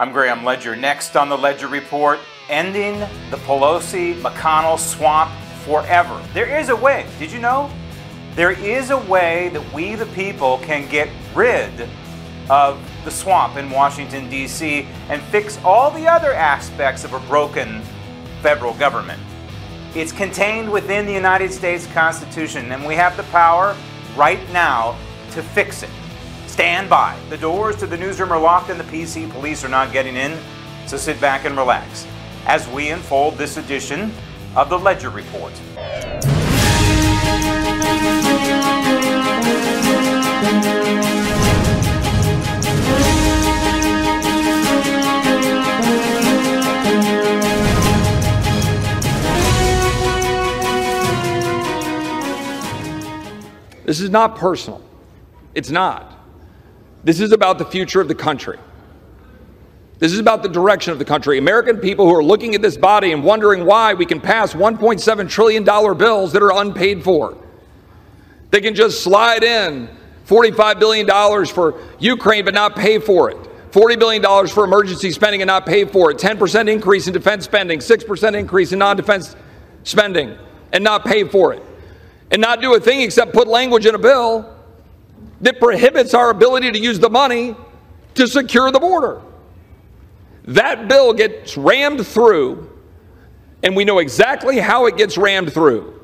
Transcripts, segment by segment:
I'm Graham Ledger. Next on the Ledger Report, ending the Pelosi-McConnell swamp forever. There is a way. Did you know? There is a way that we, the people, can get rid of the swamp in Washington, D.C., and fix all the other aspects of a broken federal government. It's contained within the United States Constitution, and we have the power right now to fix it. Stand by. The doors to the newsroom are locked, and the PC police are not getting in, so sit back and relax as we unfold this edition of the Ledger Report. This is not personal. It's not. This is about the future of the country. This is about the direction of the country. American people who are looking at this body and wondering why we can pass $1.7 trillion bills that are unpaid for. They can just slide in $45 billion for Ukraine but not pay for it. $40 billion for emergency spending and not pay for it. 10% increase in defense spending, 6% increase in non defense spending and not pay for it and not do a thing except put language in a bill that prohibits our ability to use the money to secure the border. That bill gets rammed through, and we know exactly how it gets rammed through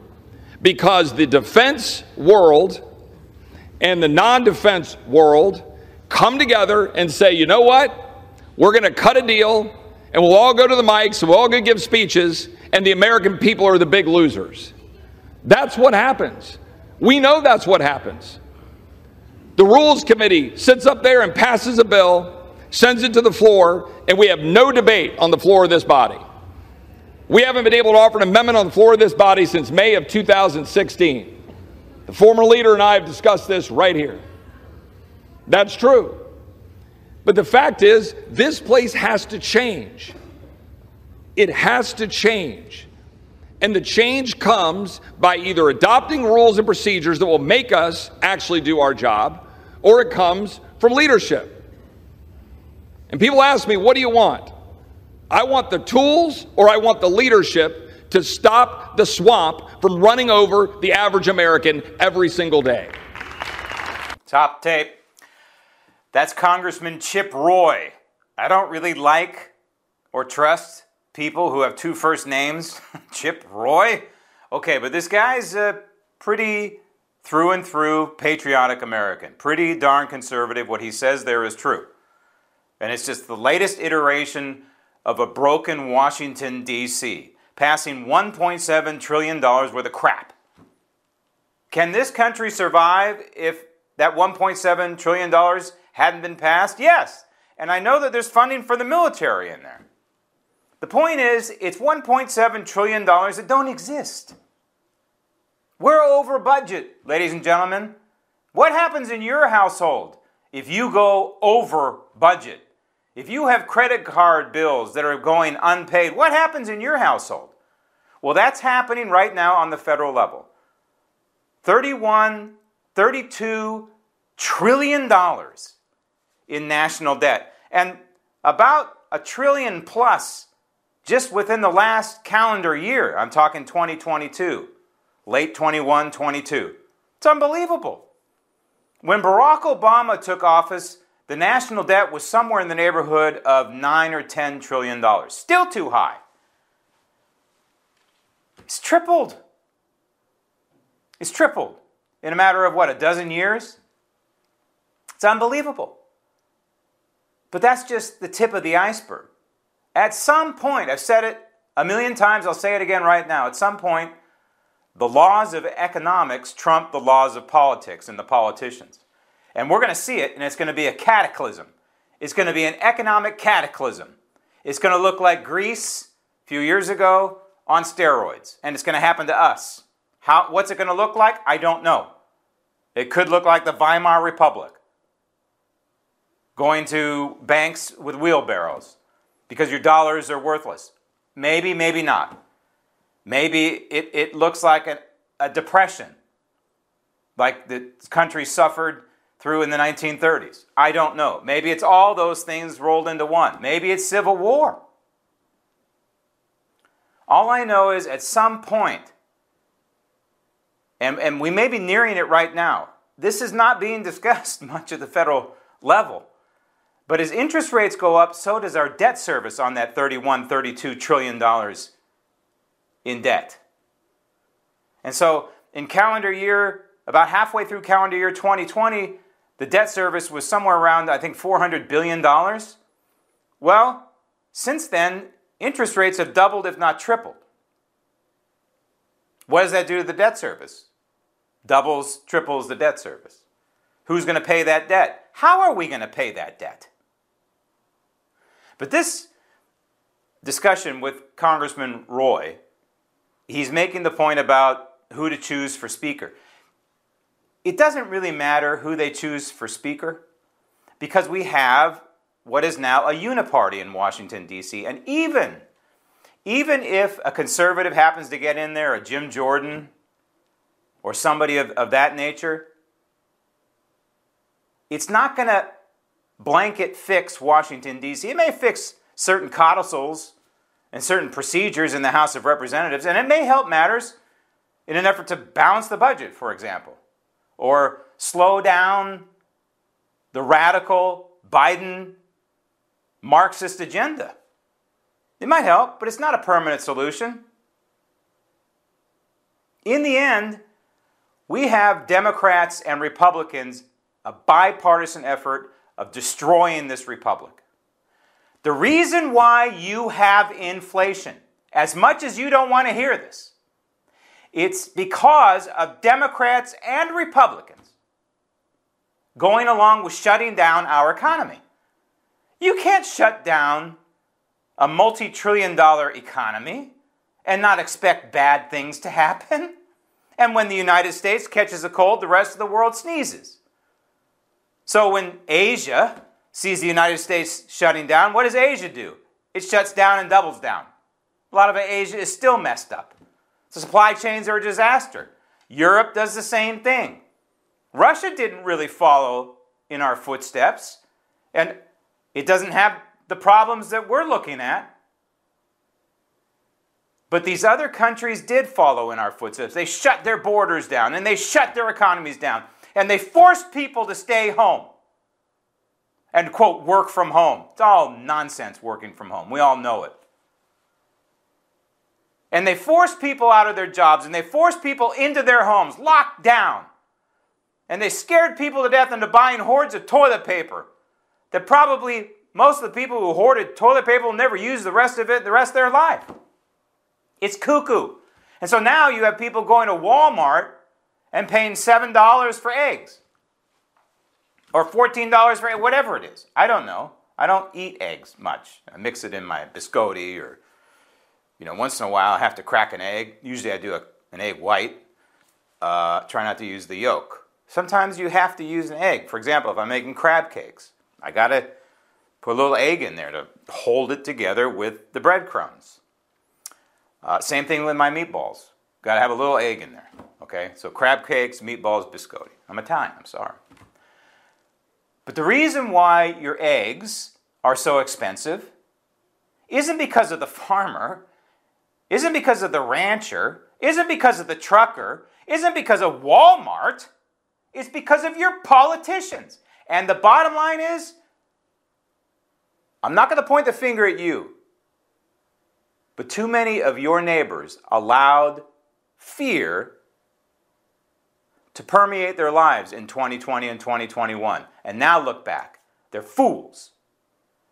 because the defense world and the non defense world come together and say, you know what? We're going to cut a deal, and we'll all go to the mics, and we'll all go give speeches, and the American people are the big losers. That's what happens. We know that's what happens. The Rules Committee sits up there and passes a bill, sends it to the floor, and we have no debate on the floor of this body. We haven't been able to offer an amendment on the floor of this body since May of 2016. The former leader and I have discussed this right here. That's true. But the fact is, this place has to change. It has to change. And the change comes by either adopting rules and procedures that will make us actually do our job, or it comes from leadership. And people ask me, what do you want? I want the tools or I want the leadership to stop the swamp from running over the average American every single day. Top tape. That's Congressman Chip Roy. I don't really like or trust people who have two first names, Chip Roy. Okay, but this guy's a pretty through and through patriotic American, pretty darn conservative. What he says there is true. And it's just the latest iteration of a broken Washington, D.C., passing $1.7 trillion worth of crap. Can this country survive if that $1.7 trillion hadn't been passed? Yes. And I know that there's funding for the military in there. The point is, it's $1.7 trillion that don't exist. We're over budget, ladies and gentlemen. What happens in your household if you go over budget? If you have credit card bills that are going unpaid, what happens in your household? Well, that's happening right now on the federal level. 31, 32 trillion dollars in national debt and about a trillion plus just within the last calendar year. I'm talking 2022, late 21, 22. It's unbelievable. When Barack Obama took office, the national debt was somewhere in the neighborhood of 9 or 10 trillion dollars. Still too high. It's tripled. It's tripled in a matter of what, a dozen years? It's unbelievable. But that's just the tip of the iceberg. At some point, I've said it a million times, I'll say it again right now. At some point, the laws of economics trump the laws of politics and the politicians. And we're going to see it, and it's going to be a cataclysm. It's going to be an economic cataclysm It's going to look like Greece a few years ago on steroids, and it's going to happen to us. How, what's it going to look like? I don't know. It could look like the Weimar Republic, going to banks with wheelbarrows because your dollars are worthless. Maybe, maybe not. Maybe it, it looks like a, a depression, like the country suffered through in the 1930s. I don't know. Maybe it's all those things rolled into one. Maybe it's civil war. All I know is at some point, and, and we may be nearing it right now, this is not being discussed much at the federal level. But as interest rates go up, so does our debt service on that 31, 32 trillion dollars in debt. And so in calendar year, about halfway through calendar year 2020, the debt service was somewhere around, I think, $400 billion. Well, since then, interest rates have doubled, if not tripled. What does that do to the debt service? Doubles, triples the debt service. Who's going to pay that debt? How are we going to pay that debt? But this discussion with Congressman Roy, he's making the point about who to choose for Speaker. It doesn't really matter who they choose for Speaker because we have what is now a uniparty in Washington, D.C. And even, even if a conservative happens to get in there, a Jim Jordan or somebody of, of that nature, it's not going to blanket fix Washington, D.C. It may fix certain codicils and certain procedures in the House of Representatives, and it may help matters in an effort to balance the budget, for example or slow down the radical Biden Marxist agenda. It might help, but it's not a permanent solution. In the end, we have Democrats and Republicans a bipartisan effort of destroying this republic. The reason why you have inflation, as much as you don't want to hear this, it's because of Democrats and Republicans going along with shutting down our economy. You can't shut down a multi trillion dollar economy and not expect bad things to happen. And when the United States catches a cold, the rest of the world sneezes. So when Asia sees the United States shutting down, what does Asia do? It shuts down and doubles down. A lot of Asia is still messed up. The supply chains are a disaster. Europe does the same thing. Russia didn't really follow in our footsteps, and it doesn't have the problems that we're looking at. But these other countries did follow in our footsteps. They shut their borders down and they shut their economies down and they forced people to stay home and, quote, work from home. It's all nonsense working from home. We all know it. And they force people out of their jobs and they force people into their homes, locked down. And they scared people to death into buying hordes of toilet paper that probably most of the people who hoarded toilet paper will never use the rest of it the rest of their life. It's cuckoo. And so now you have people going to Walmart and paying $7 for eggs or $14 for whatever it is. I don't know. I don't eat eggs much. I mix it in my biscotti or you know, once in a while I have to crack an egg. Usually I do a, an egg white. Uh, try not to use the yolk. Sometimes you have to use an egg. For example, if I'm making crab cakes, I got to put a little egg in there to hold it together with the breadcrumbs. Uh, same thing with my meatballs. Got to have a little egg in there. Okay, so crab cakes, meatballs, biscotti. I'm Italian. I'm sorry. But the reason why your eggs are so expensive isn't because of the farmer isn't because of the rancher, isn't because of the trucker, isn't because of Walmart, it's because of your politicians. And the bottom line is I'm not going to point the finger at you, but too many of your neighbors allowed fear to permeate their lives in 2020 and 2021. And now look back. They're fools.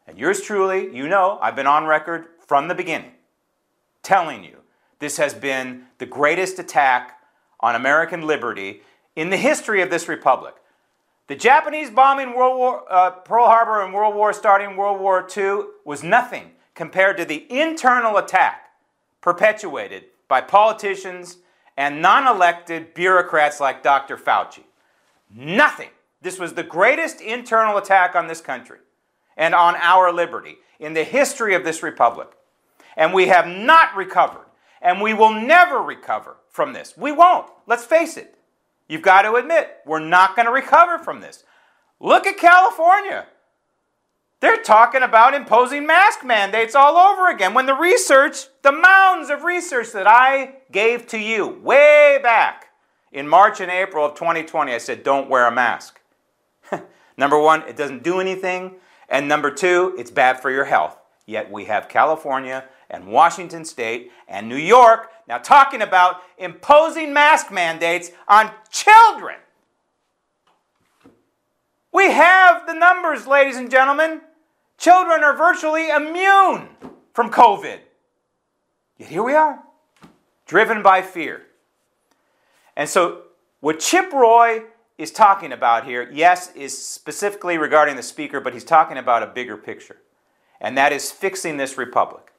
And yours truly, you know, I've been on record from the beginning telling you this has been the greatest attack on American liberty in the history of this republic. The Japanese bombing World War, uh, Pearl Harbor and World War starting World War II was nothing compared to the internal attack perpetuated by politicians and non elected bureaucrats like Dr. Fauci. Nothing. This was the greatest internal attack on this country and on our liberty in the history of this republic. And we have not recovered, and we will never recover from this. We won't. Let's face it. You've got to admit, we're not going to recover from this. Look at California. They're talking about imposing mask mandates all over again when the research, the mounds of research that I gave to you way back in March and April of 2020, I said, don't wear a mask. number one, it doesn't do anything. And number two, it's bad for your health. Yet we have California and Washington State and New York now talking about imposing mask mandates on children. We have the numbers, ladies and gentlemen. Children are virtually immune from COVID. Yet here we are, driven by fear. And so, what Chip Roy is talking about here, yes, is specifically regarding the speaker, but he's talking about a bigger picture. And that is fixing this republic.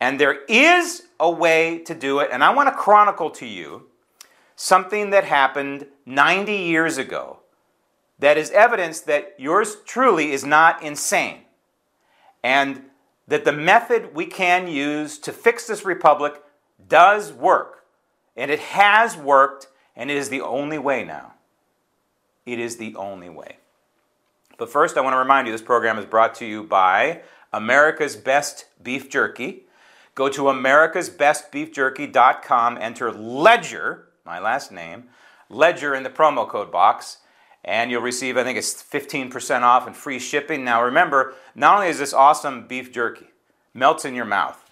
And there is a way to do it. And I want to chronicle to you something that happened 90 years ago that is evidence that yours truly is not insane and that the method we can use to fix this republic does work. And it has worked, and it is the only way now. It is the only way. But first, I want to remind you this program is brought to you by America's Best Beef Jerky. Go to americasbestbeefjerky.com, enter Ledger, my last name, Ledger in the promo code box, and you'll receive, I think it's 15% off and free shipping. Now, remember, not only is this awesome beef jerky, melts in your mouth,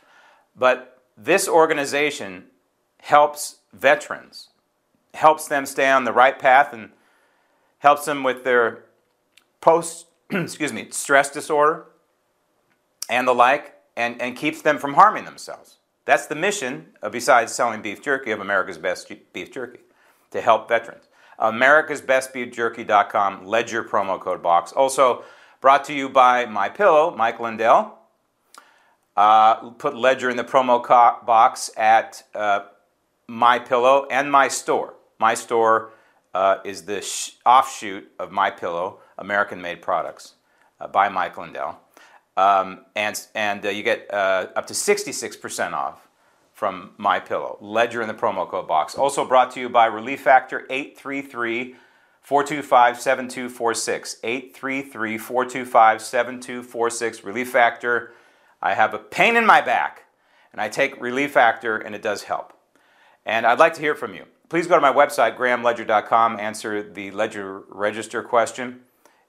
but this organization helps veterans, helps them stay on the right path, and helps them with their post, excuse me, stress disorder and the like, and, and keeps them from harming themselves. That's the mission, of, besides selling beef jerky, of America's Best Beef Jerky, to help veterans americasbestbeefjerky.com, Ledger promo code box. Also brought to you by My Pillow, Mike Lindell. Uh, put Ledger in the promo co- box at uh, My Pillow and My Store. My Store uh, is the sh- offshoot of My Pillow, American-made products uh, by Mike Lindell, um, and and uh, you get uh, up to 66% off from My Pillow. Ledger in the promo code box. Also brought to you by Relief Factor 833 425 7246. 833 425 7246. Relief Factor. I have a pain in my back, and I take Relief Factor, and it does help. And I'd like to hear from you. Please go to my website, grahamledger.com, answer the Ledger Register question.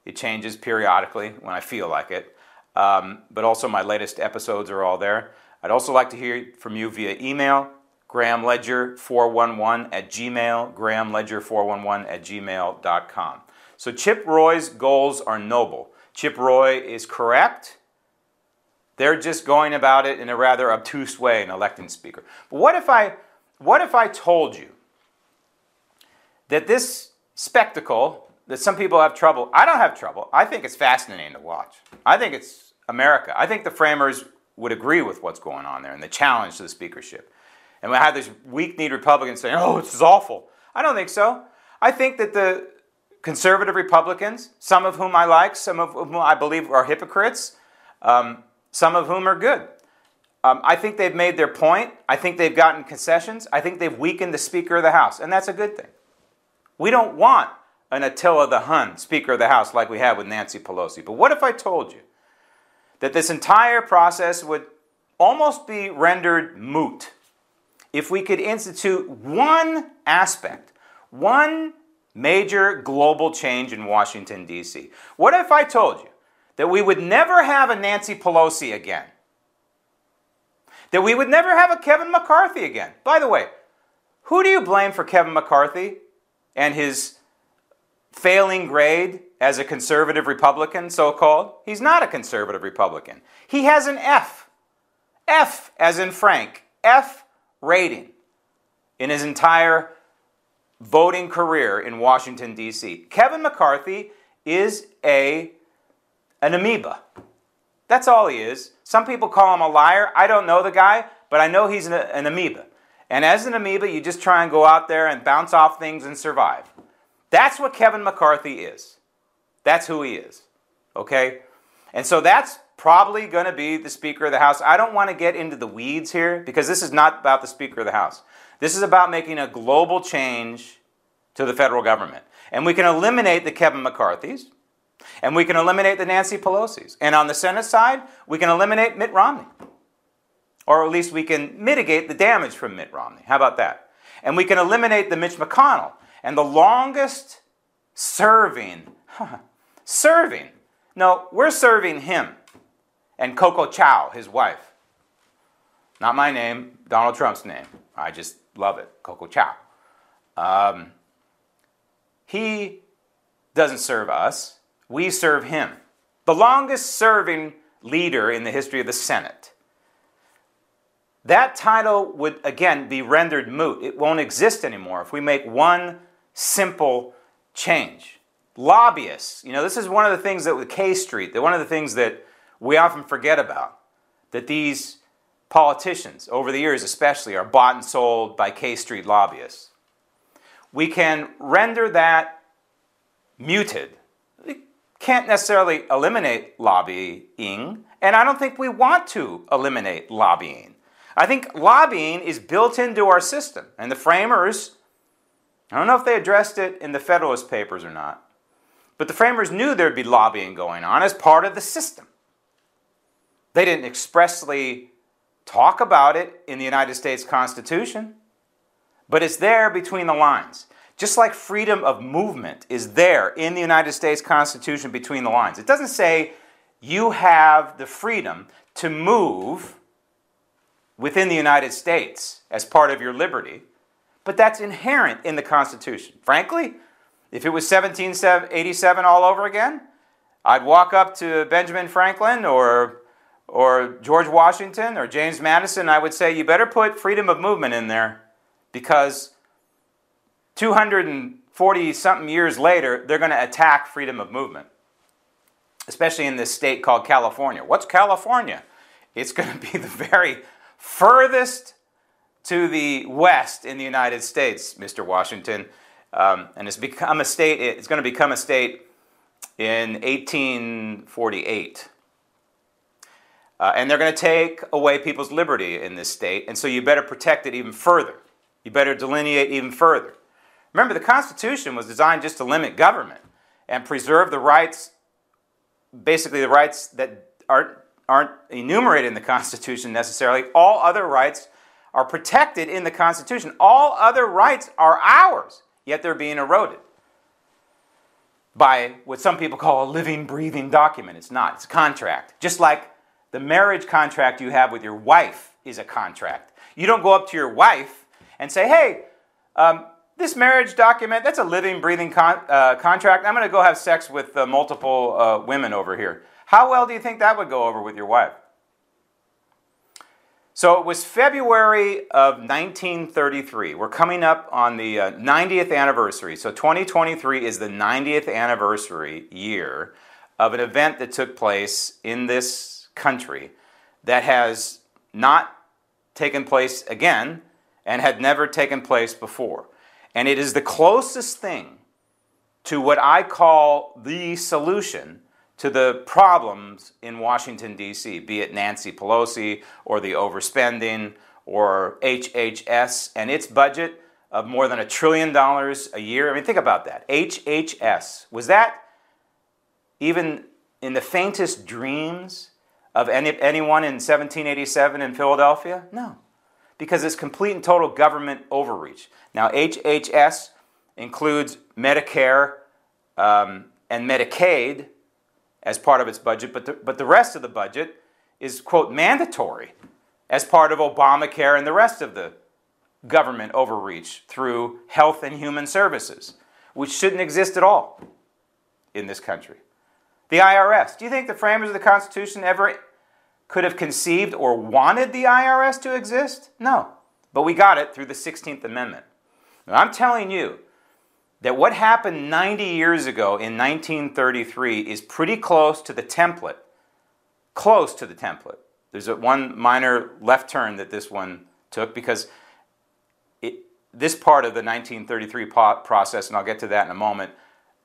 It changes periodically when I feel like it. Um, but also, my latest episodes are all there. I'd also like to hear from you via email, grahamledger411 at gmail, grahamledger411 at gmail.com. So Chip Roy's goals are noble. Chip Roy is correct. They're just going about it in a rather obtuse way in electing speaker. But what if I what if I told you that this spectacle that some people have trouble, I don't have trouble. I think it's fascinating to watch. I think it's America. I think the framers would agree with what's going on there and the challenge to the speakership. And we have these weak kneed Republicans saying, oh, this is awful. I don't think so. I think that the conservative Republicans, some of whom I like, some of whom I believe are hypocrites, um, some of whom are good. Um, I think they've made their point. I think they've gotten concessions. I think they've weakened the Speaker of the House, and that's a good thing. We don't want an Attila the Hun Speaker of the House like we have with Nancy Pelosi. But what if I told you that this entire process would almost be rendered moot if we could institute one aspect, one major global change in Washington, D.C. What if I told you that we would never have a Nancy Pelosi again? That we would never have a Kevin McCarthy again? By the way, who do you blame for Kevin McCarthy and his failing grade as a conservative Republican, so called. He's not a conservative Republican. He has an F. F as in Frank. F rating in his entire voting career in Washington, D.C. Kevin McCarthy is a, an amoeba. That's all he is. Some people call him a liar. I don't know the guy, but I know he's an, an amoeba. And as an amoeba, you just try and go out there and bounce off things and survive. That's what Kevin McCarthy is. That's who he is. Okay? And so that's probably going to be the Speaker of the House. I don't want to get into the weeds here because this is not about the Speaker of the House. This is about making a global change to the federal government. And we can eliminate the Kevin McCarthy's, and we can eliminate the Nancy Pelosi's. And on the Senate side, we can eliminate Mitt Romney. Or at least we can mitigate the damage from Mitt Romney. How about that? And we can eliminate the Mitch McConnell. And the longest serving, serving, no, we're serving him and Coco Chow, his wife. Not my name, Donald Trump's name. I just love it, Coco Chow. Um, he doesn't serve us, we serve him. The longest serving leader in the history of the Senate. That title would again be rendered moot. It won't exist anymore if we make one simple change. Lobbyists, you know, this is one of the things that with K Street, that one of the things that we often forget about that these politicians, over the years especially, are bought and sold by K Street lobbyists. We can render that muted. We can't necessarily eliminate lobbying, and I don't think we want to eliminate lobbying. I think lobbying is built into our system, and the framers, I don't know if they addressed it in the Federalist Papers or not, but the framers knew there'd be lobbying going on as part of the system. They didn't expressly talk about it in the United States Constitution, but it's there between the lines. Just like freedom of movement is there in the United States Constitution between the lines. It doesn't say you have the freedom to move within the United States as part of your liberty, but that's inherent in the Constitution. Frankly, if it was 1787 all over again, I'd walk up to Benjamin Franklin or or George Washington or James Madison, I would say you better put freedom of movement in there because 240 something years later, they're going to attack freedom of movement, especially in this state called California. What's California? It's going to be the very furthest to the west in the United States, Mr. Washington. Um, and it's become a state, it's going to become a state in 1848. Uh, and they're going to take away people's liberty in this state, and so you better protect it even further. You better delineate even further. Remember, the Constitution was designed just to limit government and preserve the rights, basically, the rights that aren't, aren't enumerated in the Constitution necessarily. All other rights are protected in the Constitution. All other rights are ours, yet they're being eroded by what some people call a living, breathing document. It's not, it's a contract. Just like the marriage contract you have with your wife is a contract. You don't go up to your wife and say, hey, um, this marriage document, that's a living, breathing con- uh, contract. I'm going to go have sex with uh, multiple uh, women over here. How well do you think that would go over with your wife? So it was February of 1933. We're coming up on the 90th uh, anniversary. So 2023 is the 90th anniversary year of an event that took place in this country that has not taken place again and had never taken place before. And it is the closest thing to what I call the solution to the problems in Washington, D.C., be it Nancy Pelosi or the overspending or HHS and its budget of more than a trillion dollars a year. I mean, think about that. HHS. Was that even in the faintest dreams of any, anyone in 1787 in Philadelphia? No, because it's complete and total government overreach. Now, HHS includes Medicare um, and Medicaid as part of its budget, but the, but the rest of the budget is, quote, mandatory as part of Obamacare and the rest of the government overreach through health and human services, which shouldn't exist at all in this country. The IRS. Do you think the framers of the Constitution ever could have conceived or wanted the IRS to exist? No. But we got it through the 16th Amendment. I'm telling you that what happened 90 years ago in 1933 is pretty close to the template, close to the template There's a one minor left turn that this one took because it, this part of the 1933 process, and I'll get to that in a moment,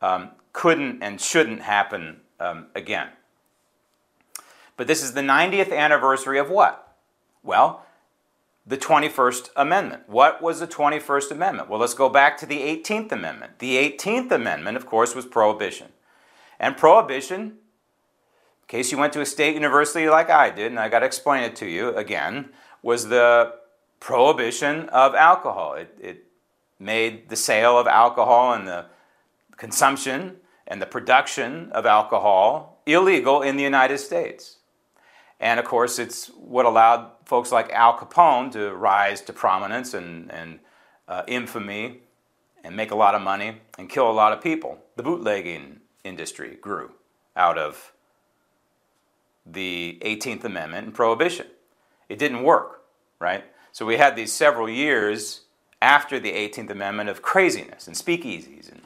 um, couldn't and shouldn't happen um, again. But this is the 90th anniversary of what? Well, the 21st Amendment. What was the 21st Amendment? Well, let's go back to the 18th Amendment. The 18th Amendment, of course, was prohibition. And prohibition, in case you went to a state university like I did, and I got to explain it to you again, was the prohibition of alcohol. It, it made the sale of alcohol and the consumption and the production of alcohol illegal in the United States. And of course, it's what allowed folks like Al Capone to rise to prominence and, and uh, infamy and make a lot of money and kill a lot of people. The bootlegging industry grew out of the 18th Amendment and Prohibition. It didn't work, right? So we had these several years after the 18th Amendment of craziness and speakeasies, and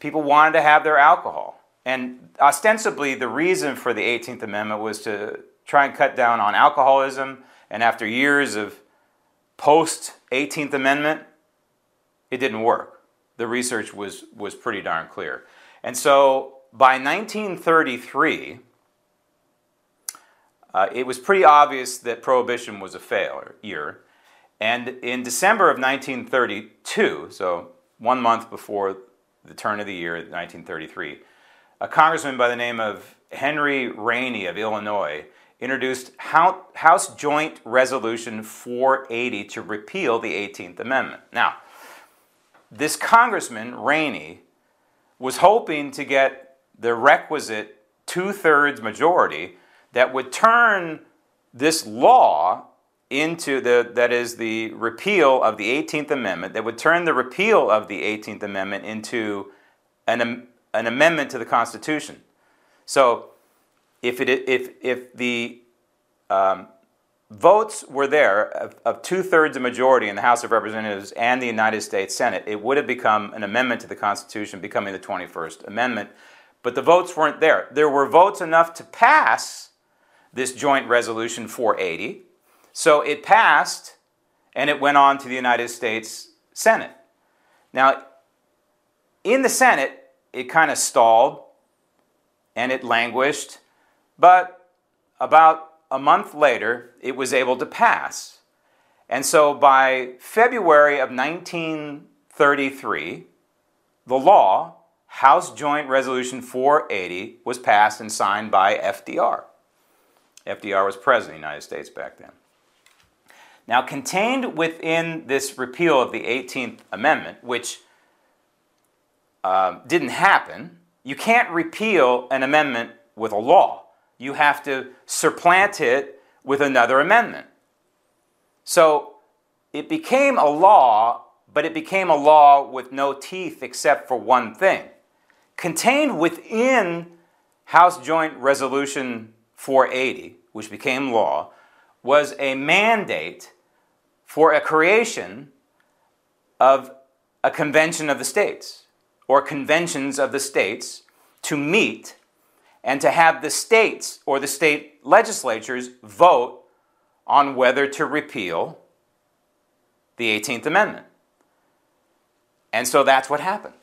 people wanted to have their alcohol. And ostensibly, the reason for the 18th Amendment was to try and cut down on alcoholism. And after years of post 18th Amendment, it didn't work. The research was, was pretty darn clear. And so by 1933, uh, it was pretty obvious that prohibition was a failure. And in December of 1932, so one month before the turn of the year, 1933, a congressman by the name of Henry Rainey of Illinois introduced House Joint Resolution 480 to repeal the 18th Amendment. Now, this congressman, Rainey, was hoping to get the requisite two thirds majority that would turn this law into the, that is, the repeal of the 18th Amendment, that would turn the repeal of the 18th Amendment into an, an amendment to the Constitution. So, if, it, if, if the um, votes were there of, of two thirds of majority in the House of Representatives and the United States Senate, it would have become an amendment to the Constitution, becoming the 21st Amendment. But the votes weren't there. There were votes enough to pass this joint resolution 480. So it passed and it went on to the United States Senate. Now, in the Senate, it kind of stalled and it languished, but about a month later, it was able to pass. And so by February of 1933, the law, House Joint Resolution 480, was passed and signed by FDR. FDR was president of the United States back then. Now, contained within this repeal of the 18th Amendment, which uh, didn't happen, you can't repeal an amendment with a law you have to supplant it with another amendment. So it became a law, but it became a law with no teeth except for one thing. Contained within House Joint Resolution 480, which became law, was a mandate for a creation of a convention of the states or conventions of the states to meet and to have the states or the state legislatures vote on whether to repeal the 18th Amendment. And so that's what happened.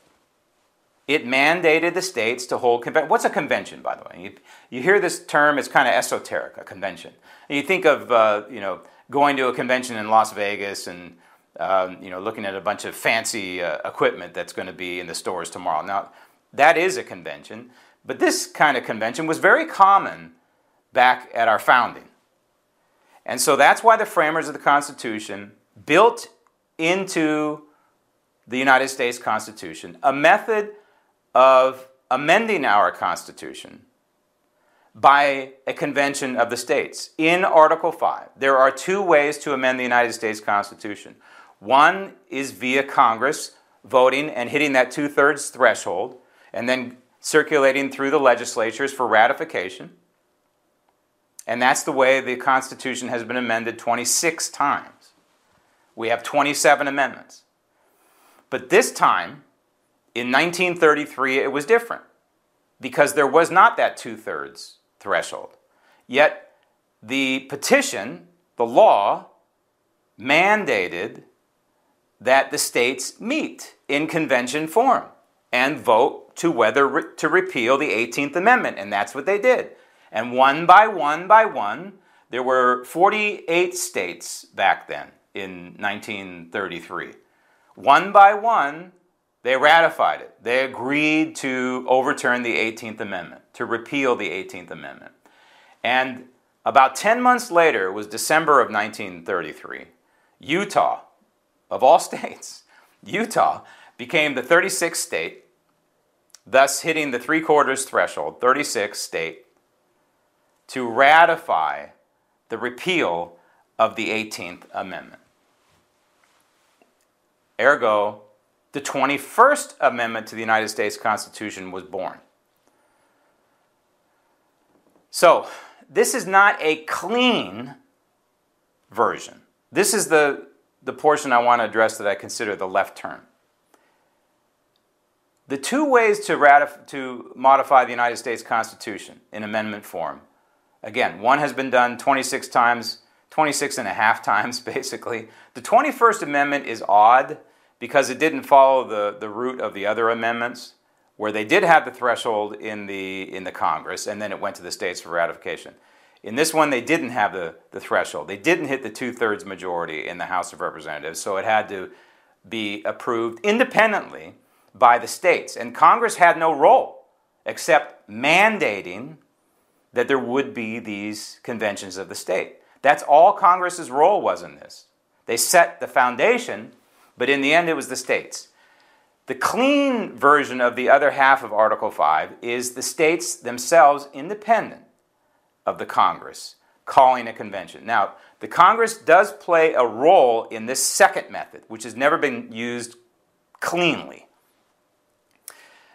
It mandated the states to hold. What's a convention, by the way? You, you hear this term, it's kind of esoteric, a convention. And you think of, uh, you know, going to a convention in Las Vegas and, um, you know, looking at a bunch of fancy uh, equipment that's going to be in the stores tomorrow. Now, that is a convention, but this kind of convention was very common back at our founding. And so that's why the framers of the Constitution built into the United States Constitution a method of amending our Constitution by a convention of the states. In Article 5, there are two ways to amend the United States Constitution. One is via Congress voting and hitting that two thirds threshold, and then circulating through the legislatures for ratification. And that's the way the Constitution has been amended 26 times. We have 27 amendments. But this time, in 1933, it was different because there was not that two thirds threshold. Yet, the petition, the law, mandated that the states meet in convention form and vote to whether re- to repeal the 18th Amendment. And that's what they did. And one by one by one, there were 48 states back then in 1933. One by one, they ratified it. They agreed to overturn the 18th Amendment, to repeal the 18th Amendment. And about 10 months later, it was December of 1933, Utah, of all states, Utah became the 36th state, thus hitting the three quarters threshold, 36th state, to ratify the repeal of the 18th Amendment. Ergo, the 21st Amendment to the United States Constitution was born. So, this is not a clean version. This is the, the portion I want to address that I consider the left turn. The two ways to, ratif- to modify the United States Constitution in amendment form, again, one has been done 26 times, 26 and a half times basically. The 21st Amendment is odd because it didn't follow the, the route of the other amendments, where they did have the threshold in the, in the Congress, and then it went to the states for ratification. In this one, they didn't have the, the threshold. They didn't hit the two thirds majority in the House of Representatives, so it had to be approved independently by the states. And Congress had no role except mandating that there would be these conventions of the state. That's all Congress's role was in this. They set the foundation, but in the end, it was the states. The clean version of the other half of Article 5 is the states themselves independent of the Congress calling a convention. Now, the Congress does play a role in this second method, which has never been used cleanly.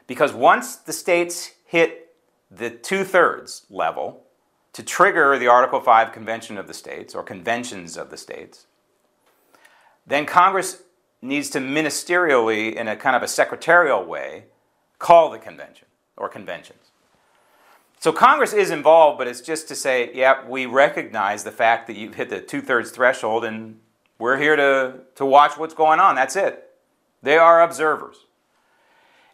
Because once the states hit the two thirds level to trigger the Article 5 Convention of the States or conventions of the states, then Congress needs to ministerially, in a kind of a secretarial way, call the convention or conventions. So Congress is involved, but it's just to say, yeah, we recognize the fact that you've hit the two thirds threshold and we're here to, to watch what's going on. That's it. They are observers.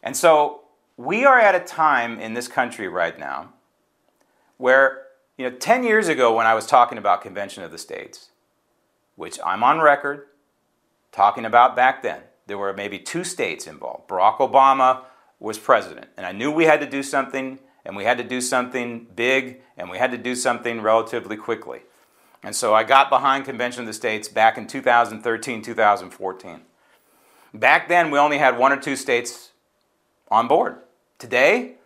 And so we are at a time in this country right now where, you know, 10 years ago when I was talking about Convention of the States, which I'm on record talking about back then, there were maybe two states involved. Barack Obama was president, and I knew we had to do something and we had to do something big, and we had to do something relatively quickly. And so I got behind Convention of the States back in 2013, 2014. Back then, we only had one or two states on board. Today,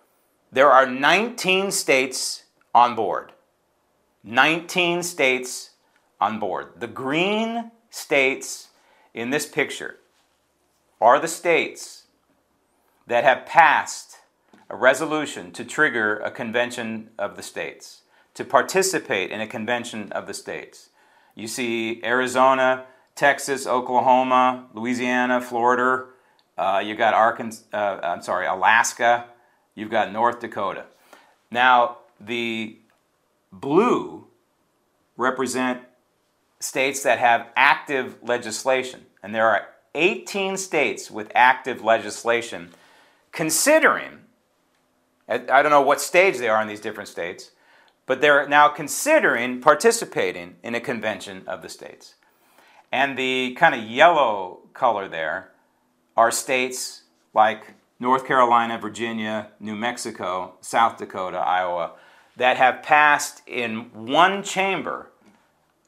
there are 19 states on board. 19 states on board. The green states in this picture are the states that have passed a resolution to trigger a convention of the states, to participate in a convention of the states. You see Arizona, Texas, Oklahoma, Louisiana, Florida. Uh, you've got Arkansas, uh, I'm sorry, Alaska. You've got North Dakota. Now, the blue represent states that have active legislation, and there are 18 states with active legislation considering I don't know what stage they are in these different states, but they're now considering participating in a convention of the states. And the kind of yellow color there are states like North Carolina, Virginia, New Mexico, South Dakota, Iowa, that have passed in one chamber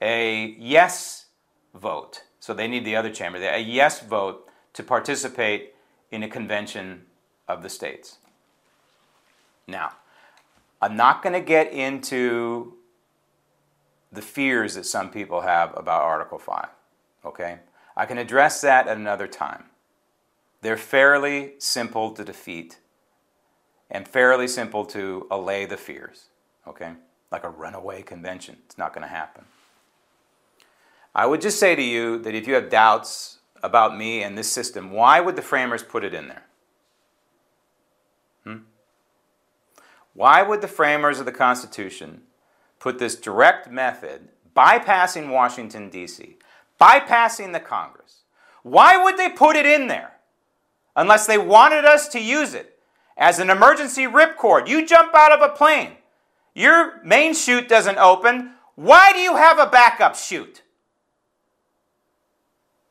a yes vote. So they need the other chamber, a yes vote to participate in a convention of the states. Now, I'm not going to get into the fears that some people have about Article 5. Okay? I can address that at another time. They're fairly simple to defeat and fairly simple to allay the fears. Okay? Like a runaway convention. It's not going to happen. I would just say to you that if you have doubts about me and this system, why would the framers put it in there? Why would the framers of the Constitution put this direct method, bypassing Washington, D.C., bypassing the Congress. Why would they put it in there unless they wanted us to use it as an emergency ripcord? You jump out of a plane, your main chute doesn't open. Why do you have a backup chute?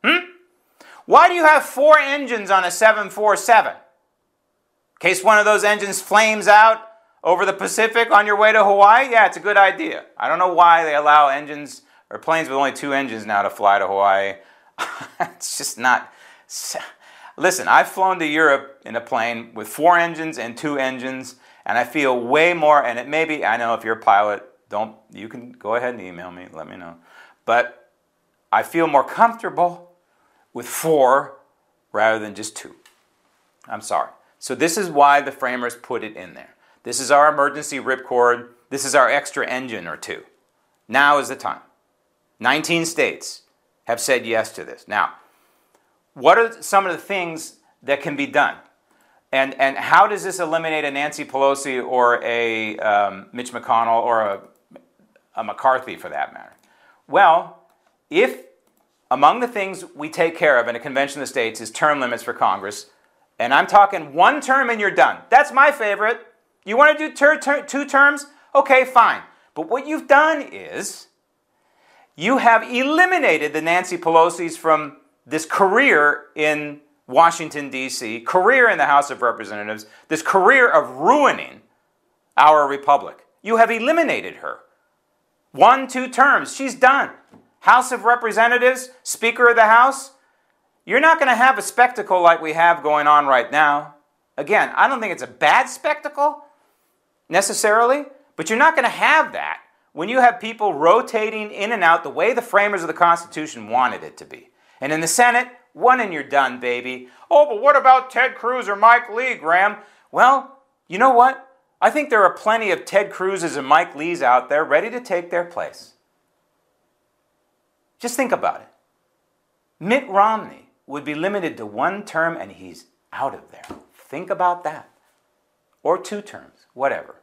Hmm? Why do you have four engines on a 747? In case one of those engines flames out over the Pacific on your way to Hawaii? Yeah, it's a good idea. I don't know why they allow engines or planes with only two engines now to fly to Hawaii. it's just not. Listen, I've flown to Europe in a plane with four engines and two engines, and I feel way more. And it may be, I know if you're a pilot, don't you can go ahead and email me, let me know. But I feel more comfortable with four rather than just two. I'm sorry. So this is why the framers put it in there. This is our emergency ripcord. This is our extra engine or two. Now is the time. 19 states have said yes to this. Now, what are some of the things that can be done? And, and how does this eliminate a Nancy Pelosi or a um, Mitch McConnell or a, a McCarthy for that matter? Well, if among the things we take care of in a convention of the states is term limits for Congress, and I'm talking one term and you're done. That's my favorite. You want to do ter- ter- two terms? Okay, fine. But what you've done is you have eliminated the Nancy Pelosi's from this career in Washington, D.C., career in the House of Representatives, this career of ruining our republic. You have eliminated her. One, two terms, she's done. House of Representatives, Speaker of the House, you're not going to have a spectacle like we have going on right now. Again, I don't think it's a bad spectacle necessarily, but you're not going to have that when you have people rotating in and out the way the framers of the Constitution wanted it to be. And in the Senate, one and you're done, baby. Oh, but what about Ted Cruz or Mike Lee, Graham? Well, you know what? I think there are plenty of Ted Cruz's and Mike Lee's out there ready to take their place. Just think about it. Mitt Romney would be limited to one term and he's out of there. Think about that. Or two terms, whatever.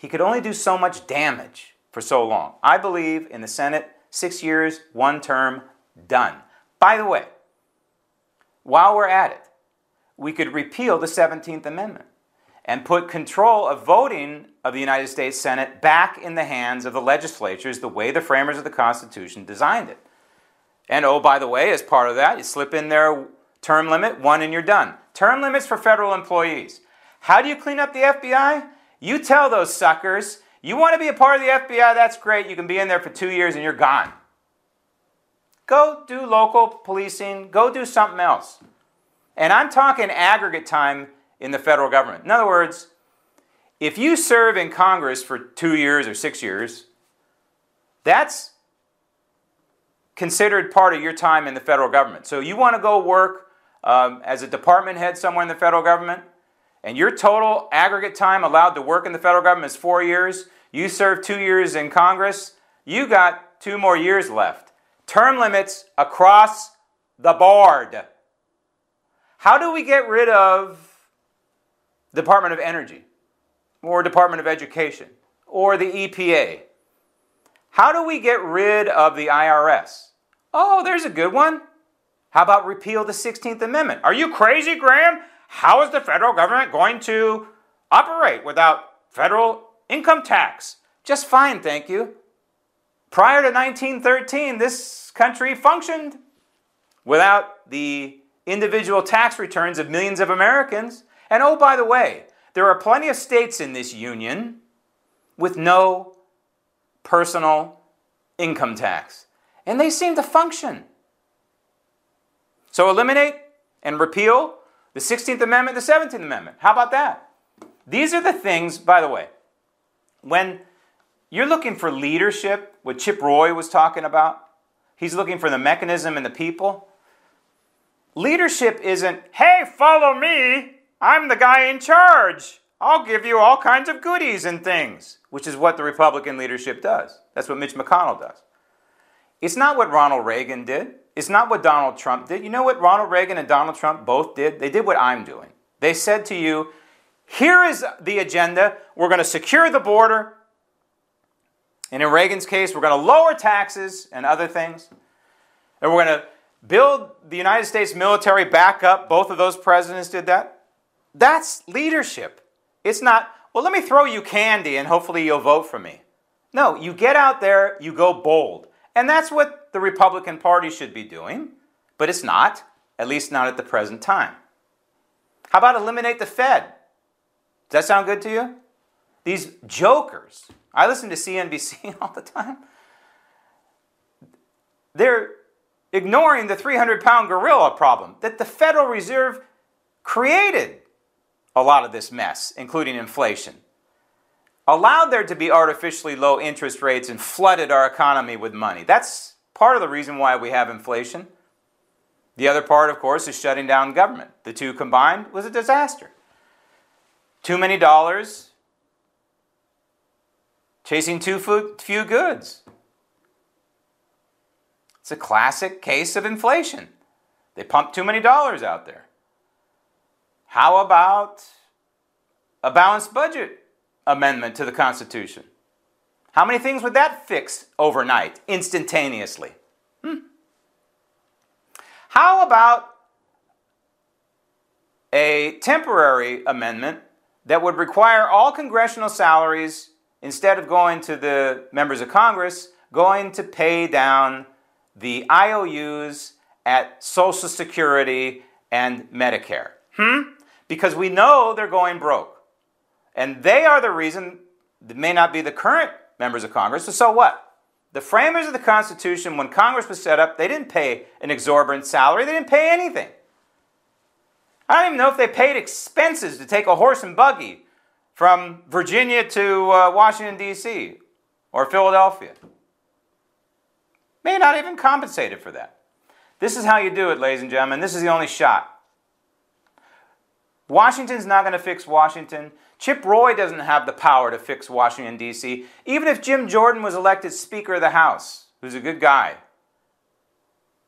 He could only do so much damage for so long. I believe in the Senate, six years, one term, done. By the way, while we're at it, we could repeal the 17th Amendment and put control of voting of the United States Senate back in the hands of the legislatures the way the framers of the Constitution designed it. And oh, by the way, as part of that, you slip in there term limit, one and you're done. Term limits for federal employees. How do you clean up the FBI? You tell those suckers, you want to be a part of the FBI, that's great. You can be in there for two years and you're gone. Go do local policing, go do something else. And I'm talking aggregate time in the federal government. In other words, if you serve in Congress for two years or six years, that's considered part of your time in the federal government. So you want to go work um, as a department head somewhere in the federal government, and your total aggregate time allowed to work in the federal government is four years, you served two years in Congress, you got two more years left. Term limits across the board. How do we get rid of Department of Energy or Department of Education or the EPA? How do we get rid of the IRS? Oh, there's a good one. How about repeal the 16th Amendment? Are you crazy, Graham? How is the federal government going to operate without federal income tax? Just fine, thank you. Prior to 1913, this country functioned without the individual tax returns of millions of Americans. And oh, by the way, there are plenty of states in this union with no personal income tax. And they seem to function. So eliminate and repeal the 16th Amendment, the 17th Amendment. How about that? These are the things, by the way, when you're looking for leadership, what Chip Roy was talking about, he's looking for the mechanism and the people. Leadership isn't, hey, follow me, I'm the guy in charge. I'll give you all kinds of goodies and things, which is what the Republican leadership does. That's what Mitch McConnell does. It's not what Ronald Reagan did. It's not what Donald Trump did. You know what Ronald Reagan and Donald Trump both did? They did what I'm doing. They said to you, here is the agenda. We're going to secure the border. And in Reagan's case, we're going to lower taxes and other things. And we're going to build the United States military back up. Both of those presidents did that. That's leadership. It's not, well, let me throw you candy and hopefully you'll vote for me. No, you get out there, you go bold. And that's what the Republican Party should be doing, but it's not, at least not at the present time. How about eliminate the Fed? Does that sound good to you? These jokers. I listen to CNBC all the time. They're ignoring the 300 pound gorilla problem that the Federal Reserve created a lot of this mess, including inflation. Allowed there to be artificially low interest rates and flooded our economy with money. That's part of the reason why we have inflation. The other part, of course, is shutting down government. The two combined was a disaster. Too many dollars, chasing too few goods. It's a classic case of inflation. They pump too many dollars out there. How about a balanced budget amendment to the Constitution? How many things would that fix overnight, instantaneously? Hmm. How about a temporary amendment that would require all congressional salaries, instead of going to the members of Congress, going to pay down the IOUs at Social Security and Medicare? Hmm? Because we know they're going broke. And they are the reason, it may not be the current members of Congress, so, so what? The framers of the Constitution, when Congress was set up, they didn't pay an exorbitant salary, they didn't pay anything. I don't even know if they paid expenses to take a horse and buggy from Virginia to uh, Washington, D.C. or Philadelphia. May not even compensated for that. This is how you do it, ladies and gentlemen. This is the only shot. Washington's not going to fix Washington. Chip Roy doesn't have the power to fix Washington, D.C. Even if Jim Jordan was elected Speaker of the House, who's a good guy,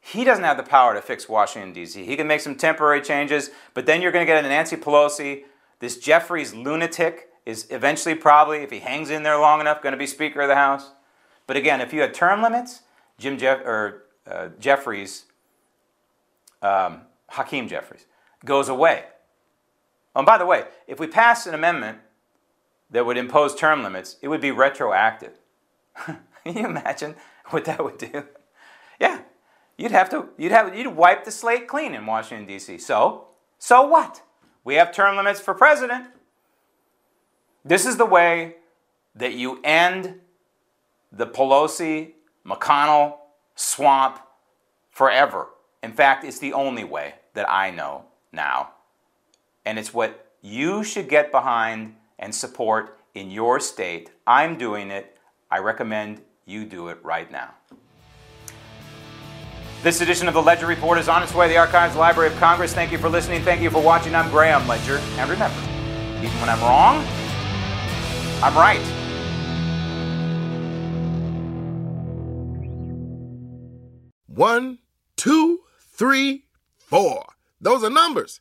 he doesn't have the power to fix Washington, D.C. He can make some temporary changes, but then you're going to get a Nancy Pelosi. This Jeffries lunatic is eventually, probably, if he hangs in there long enough, going to be Speaker of the House. But again, if you had term limits, Jim Jeff, or uh, Jeffries, um, Hakeem Jeffries, goes away. Oh, and by the way, if we pass an amendment that would impose term limits, it would be retroactive. Can you imagine what that would do? Yeah, you'd have to you'd have you'd wipe the slate clean in Washington D.C. So, so what? We have term limits for president. This is the way that you end the Pelosi McConnell swamp forever. In fact, it's the only way that I know now and it's what you should get behind and support in your state. I'm doing it. I recommend you do it right now. This edition of the Ledger Report is on its way to the Archives Library of Congress. Thank you for listening. Thank you for watching. I'm Graham Ledger. And remember, even when I'm wrong, I'm right. One, two, three, four. Those are numbers.